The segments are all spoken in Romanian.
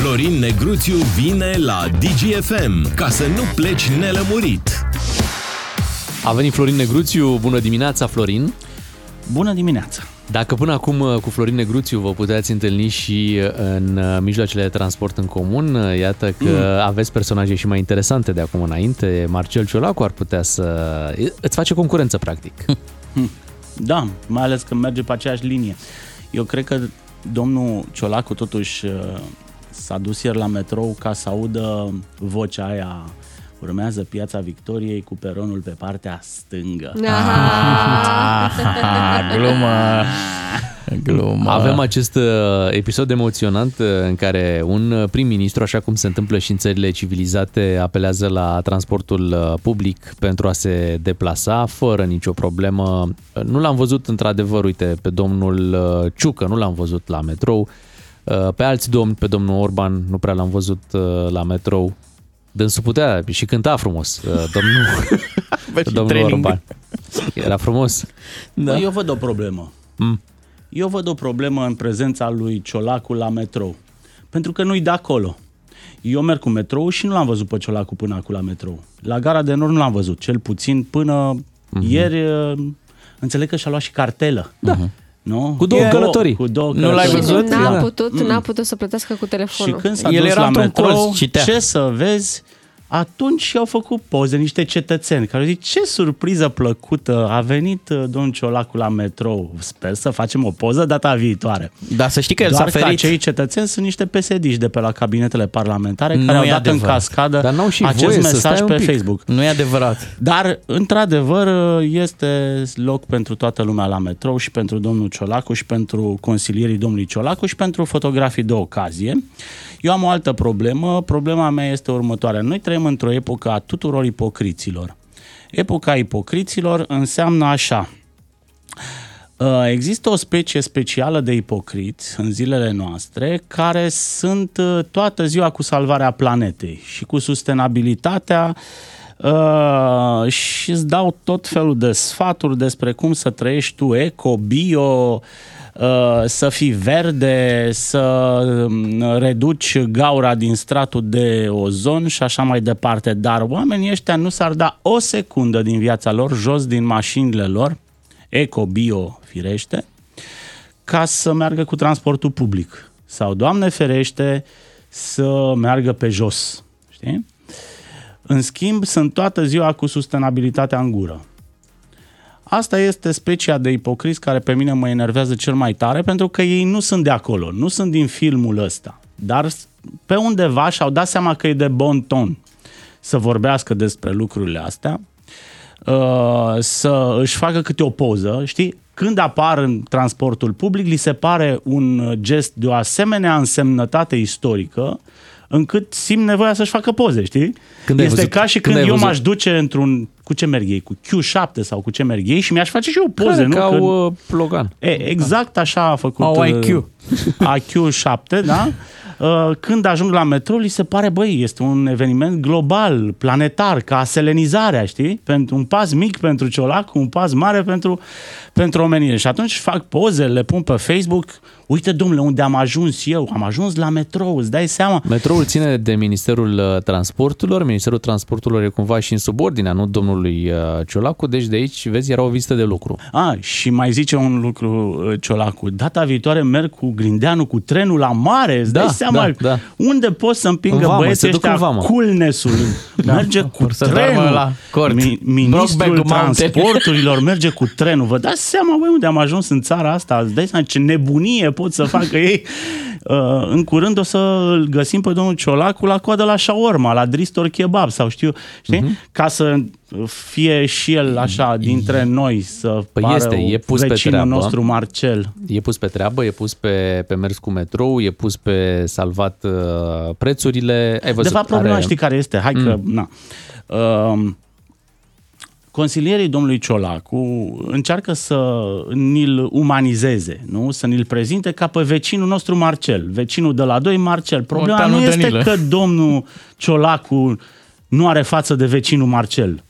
Florin Negruțiu vine la DGFM ca să nu pleci nelămurit. A venit Florin Negruțiu. Bună dimineața, Florin! Bună dimineața! Dacă până acum uh, cu Florin Negruțiu vă puteați întâlni și uh, în uh, mijloacele de transport în comun, iată că mm. aveți personaje și mai interesante de acum înainte. Marcel Ciolacu ar putea să... îți face concurență, practic. Da, mai ales că merge pe aceeași linie. Eu cred că domnul Ciolacu totuși s-a dus ieri la metrou ca să audă vocea aia Urmează Piața Victoriei cu peronul pe partea stângă. Ah, glumă! Glumă. Avem acest uh, episod emoționant uh, în care un prim-ministru, așa cum se întâmplă și în țările civilizate, apelează la transportul uh, public pentru a se deplasa fără nicio problemă. Nu l-am văzut într-adevăr, uite, pe domnul Ciucă, nu l-am văzut la metrou. Pe alți domni, pe domnul Orban, nu prea l-am văzut la metrou. Dânsul putea și cânta frumos, uh, domnul, domnul Orban. Era frumos. Da. Eu văd o problemă. Mm. Eu văd o problemă în prezența lui Ciolacu la metrou. Pentru că nu-i de acolo. Eu merg cu metrou și nu l-am văzut pe Ciolacu până acum la metrou. La gara de nord nu l-am văzut, cel puțin până mm-hmm. ieri uh, înțeleg că și-a luat și cartelă. Da. Uh-huh. Nu? Cu două călătorii. Cu două călătorii. Nu l-ai văzut? N-a da. putut, n-a putut să plătească cu telefonul. Și când s-a El dus era la metrou, colț, ce să vezi, atunci și-au făcut poze niște cetățeni care zic ce surpriză plăcută, a venit uh, domnul Ciolacu la metrou, sper să facem o poză data viitoare. Da, să știi că el Doar s-a ferit. că acei cetățeni sunt niște psd de pe la cabinetele parlamentare nu care au dat adevărat. în cascadă Dar n-au și acest mesaj pe Facebook. Nu e adevărat. Dar, într-adevăr, este loc pentru toată lumea la metrou și pentru domnul Ciolacu și pentru consilierii domnului Ciolacu și pentru fotografii de ocazie. Eu am o altă problemă. Problema mea este următoarea. Noi trăim într-o epocă a tuturor ipocriților. Epoca ipocriților înseamnă așa. Uh, există o specie specială de ipocriți în zilele noastre care sunt uh, toată ziua cu salvarea planetei și cu sustenabilitatea uh, și îți dau tot felul de sfaturi despre cum să trăiești tu eco, bio, Uh, să fii verde, să um, reduci gaura din stratul de ozon și așa mai departe. Dar oamenii ăștia nu s-ar da o secundă din viața lor jos din mașinile lor, eco-bio firește, ca să meargă cu transportul public. Sau, Doamne ferește, să meargă pe jos. Știi? În schimb, sunt toată ziua cu sustenabilitatea în gură. Asta este specia de ipocriți care pe mine mă enervează cel mai tare pentru că ei nu sunt de acolo, nu sunt din filmul ăsta. Dar pe undeva și-au dat seama că e de bon ton să vorbească despre lucrurile astea, uh, să își facă câte o poză, știi? Când apar în transportul public, li se pare un gest de o asemenea însemnătate istorică încât simt nevoia să-și facă poze, știi? Când este văzut, ca și când, când eu m-aș duce într-un... Cu ce merg ei? Cu Q7 sau cu ce merg ei și mi-aș face și eu poze, Care, nu? Ca au uh, Logan. E, exact așa a făcut... Au IQ. IQ7, da? Uh, când ajung la metrou, li se pare, băi, este un eveniment global, planetar, ca selenizarea, știi? Pentru un pas mic pentru Ciolac, un pas mare pentru, pentru omenire. Și atunci fac poze, le pun pe Facebook, uite, domnule, unde am ajuns eu? Am ajuns la metrou, îți dai seama? Metroul ține de Ministerul uh, Transporturilor, Ministerul Transporturilor e cumva și în subordinea, nu domnului uh, Ciolacu, deci de aici, vezi, era o vizită de lucru. A, și mai zice un lucru Ciolacu, data viitoare merg cu Grindeanu, cu trenul la mare, îți da, dai seama? seama da, da. unde poți să împingă vamă, băieții ăștia culnesul. Da. Merge cu trenul. La cort. Mi- ministrul transporturilor merge cu trenul. Vă dați seama, băi, unde am ajuns în țara asta? Îți dai seama ce nebunie pot să facă ei? Uh, în curând o să îl găsim pe domnul Ciolacu la coadă la shawarma, la Dristor Kebab sau știu, știi? Uh-huh. Ca să fie și el așa dintre noi să păi pară este, e pus pe treabă, nostru Marcel. E pus pe treabă, e pus pe, pe mers cu metrou, e pus pe salvat uh, prețurile. Ai văzut, De fapt, problema are... știi care este? Hai mm. că, na. Uh, consilierii domnului Ciolacu încearcă să ni-l umanizeze, nu? să ni-l prezinte ca pe vecinul nostru Marcel, vecinul de la doi Marcel. Problema nu este Danilă. că domnul Ciolacu nu are față de vecinul Marcel.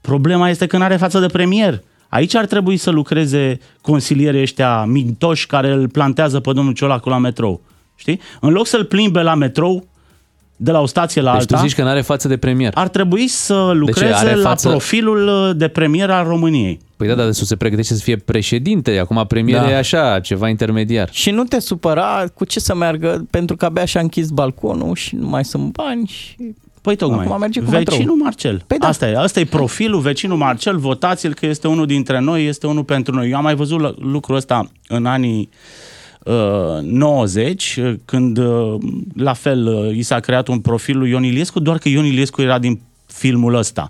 Problema este că nu are față de premier. Aici ar trebui să lucreze consilierii ăștia mintoși care îl plantează pe domnul Ciolacu la metrou. Știi? În loc să-l plimbe la metrou, de la o stație la deci alta. tu zici că nu are față de premier. Ar trebui să lucreze are la față... profilul de premier al României. Păi da, dar de să se pregătește să fie președinte, acum premier da. e așa, ceva intermediar. Și nu te supăra cu ce să meargă, pentru că abia și-a închis balconul și nu mai sunt bani și... Păi tocmai, Acum merge cu vecinul metrou. Marcel. Păi da. Asta e, asta e profilul, vecinul Marcel, votați-l că este unul dintre noi, este unul pentru noi. Eu am mai văzut lucrul ăsta în anii 90, uh, când uh, la fel uh, i s-a creat un profil lui Ion Iliescu, doar că Ion Iliescu era din filmul ăsta.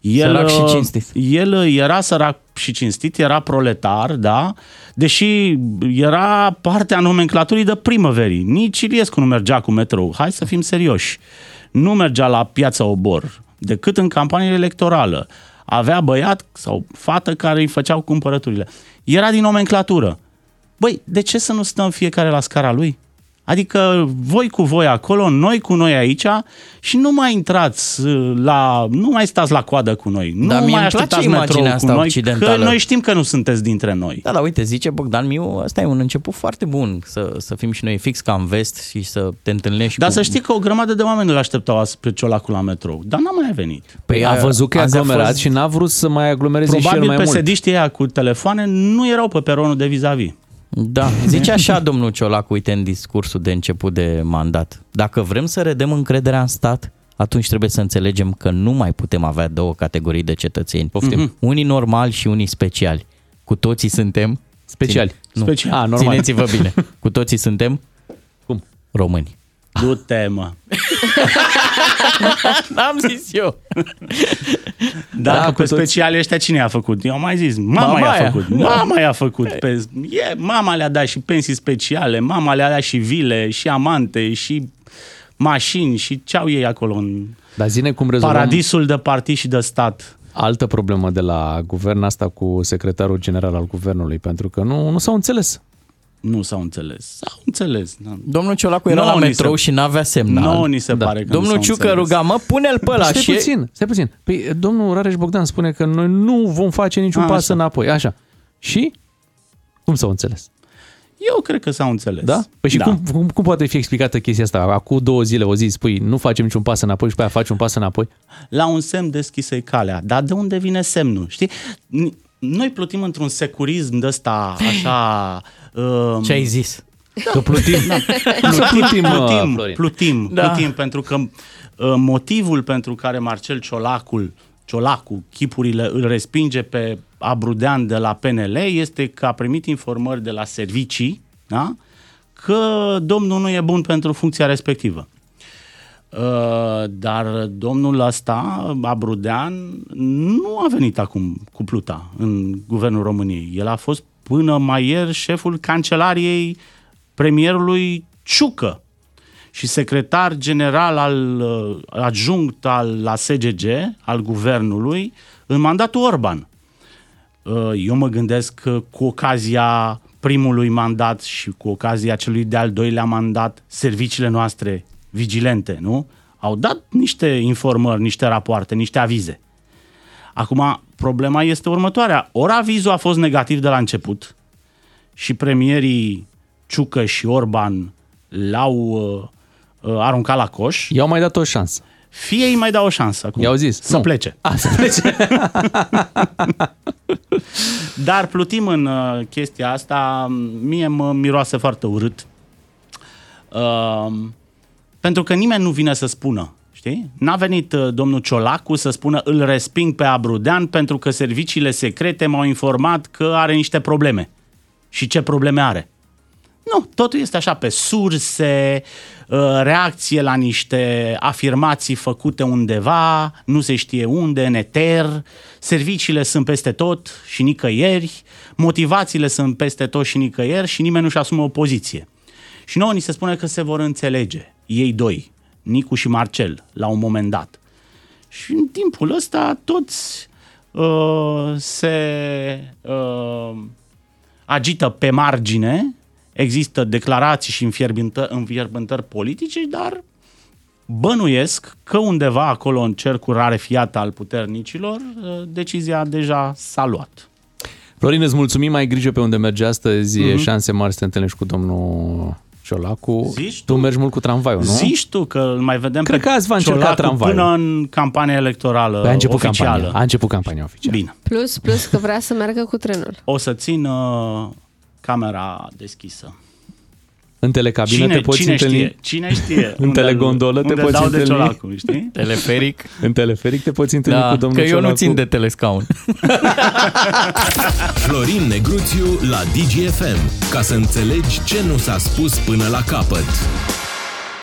El, sărac și cinstit. El era sărac și cinstit, era proletar, da, deși era partea nomenclaturii de primăverii. Nici Iliescu nu mergea cu metrou. Hai să fim serioși. Nu mergea la piața Obor, decât în campanie electorală. Avea băiat sau fată care îi făceau cumpărăturile. Era din nomenclatură. Băi, de ce să nu stăm fiecare la scara lui? Adică voi cu voi acolo, noi cu noi aici și nu mai intrați la, nu mai stați la coadă cu noi. Nu dar mai așteptați metrou cu noi, occidentală. că noi știm că nu sunteți dintre noi. Da, da, uite, zice Bogdan Miu, ăsta e un început foarte bun să, să fim și noi fix ca în vest și să te întâlnești Dar cu... să știi că o grămadă de oameni îl așteptau pe Ciolacul la metrou, dar n-a mai venit. Păi a văzut că e aglomerat fost... și n-a vrut să mai aglomereze Probabil și el mai mult. Probabil ăia cu telefoane nu erau pe peronul de vis-a-vis. Da, zice așa domnul Ciolac, uite în discursul de început de mandat. Dacă vrem să redem încrederea în stat, atunci trebuie să înțelegem că nu mai putem avea două categorii de cetățeni. Poftim. Mm-hmm. Unii normali și unii speciali. Cu toții suntem... Speciali. Ține... Nu. Special. A, normal. Țineți-vă bine. Cu toții suntem... Cum? Români. Du-te, mă. N-am zis eu. Dacă da, pe toți... speciali ăștia cine a făcut? Eu am mai zis, mama, mama i-a făcut. Da. Mama i-a făcut. Pe, e, mama le-a dat și pensii speciale, mama le-a dat și vile, și amante, și mașini, și ce au ei acolo în Dar zine cum rezolvăm... paradisul de partid și de stat altă problemă de la guvern asta cu secretarul general al guvernului, pentru că nu, nu s-au înțeles nu s-au înțeles. S-au înțeles. Domnul Ciolacu era no, la metrou se... și n-avea semnal. Nu, ni se da. pare că Domnul nu Ciucă ruga, mă, pune-l pe ăla stai și... puțin, stai puțin. Păi, domnul Rareș Bogdan spune că noi nu vom face niciun A, pas așa. înapoi. Așa. Și? Cum s-au înțeles? Eu cred că s-au înțeles. Da? Păi și da. Cum, cum, cum poate fi explicată chestia asta? Acum două zile o zi spui, nu facem niciun pas înapoi și pe aia faci un pas înapoi? La un semn deschisă calea. Dar de unde vine semnul? Știi? Noi plutim într-un securism de ăsta așa... Um... Ce ai zis? Da. Că plutim. Da. Plutim, plutim, plutim, plutim, da. plutim, pentru că uh, motivul pentru care Marcel Ciolacul, Ciolacu, chipurile, îl respinge pe Abrudean de la PNL este că a primit informări de la servicii da? că domnul nu e bun pentru funcția respectivă. Uh, dar domnul ăsta, Abrudean, nu a venit acum cu pluta în guvernul României. El a fost până mai ieri șeful cancelariei premierului Ciucă și secretar general al uh, adjunct al la SGG, al guvernului, în mandatul Orban. Uh, eu mă gândesc că cu ocazia primului mandat și cu ocazia celui de-al doilea mandat, serviciile noastre vigilente, nu? Au dat niște informări, niște rapoarte, niște avize. Acum, problema este următoarea. Ori avizul a fost negativ de la început și premierii Ciucă și Orban l-au uh, uh, aruncat la coș. I-au mai dat o șansă. Fie îi mai dau o șansă acum. I-au zis. Să nu. plece. A, să plece. Dar plutim în uh, chestia asta, mie mă miroase foarte urât. Uh, pentru că nimeni nu vine să spună Știi? N-a venit uh, domnul Ciolacu să spună îl resping pe Abrudean pentru că serviciile secrete m-au informat că are niște probleme. Și ce probleme are? Nu, totul este așa pe surse, uh, reacție la niște afirmații făcute undeva, nu se știe unde, în eter, serviciile sunt peste tot și nicăieri, motivațiile sunt peste tot și nicăieri și nimeni nu-și asumă o poziție. Și nouă ni se spune că se vor înțelege, ei doi, Nicu și Marcel, la un moment dat. Și în timpul ăsta toți uh, se uh, agită pe margine, există declarații și înfierbântări, înfierbântări politice, dar bănuiesc că undeva acolo în cercul rarefiat al puternicilor, uh, decizia deja s-a luat. Florin, îți mulțumim, mai grijă pe unde merge astăzi, mm-hmm. șanse mari să te întâlnești cu domnul Ciolacu, Zici tu? tu mergi mult cu tramvaiul, nu? Zici tu că îl mai vedem Cred pe că azi va încerca tramvaiul. până în campania electorală păi a început oficială. Campania, a început campania oficială. Bine. Plus, plus că vrea să meargă cu trenul. O să țin uh, camera deschisă. În telecabină cine, te poți cine întâlni. Știe? Cine știe? în telegondolă te poți întâlni. Ciolacu, știi? Teleferic. în teleferic te poți întâlni da, cu domnul că eu Ciolacu. nu țin de telescaun. Florin Negruțiu la DGFM. Ca să înțelegi ce nu s-a spus până la capăt.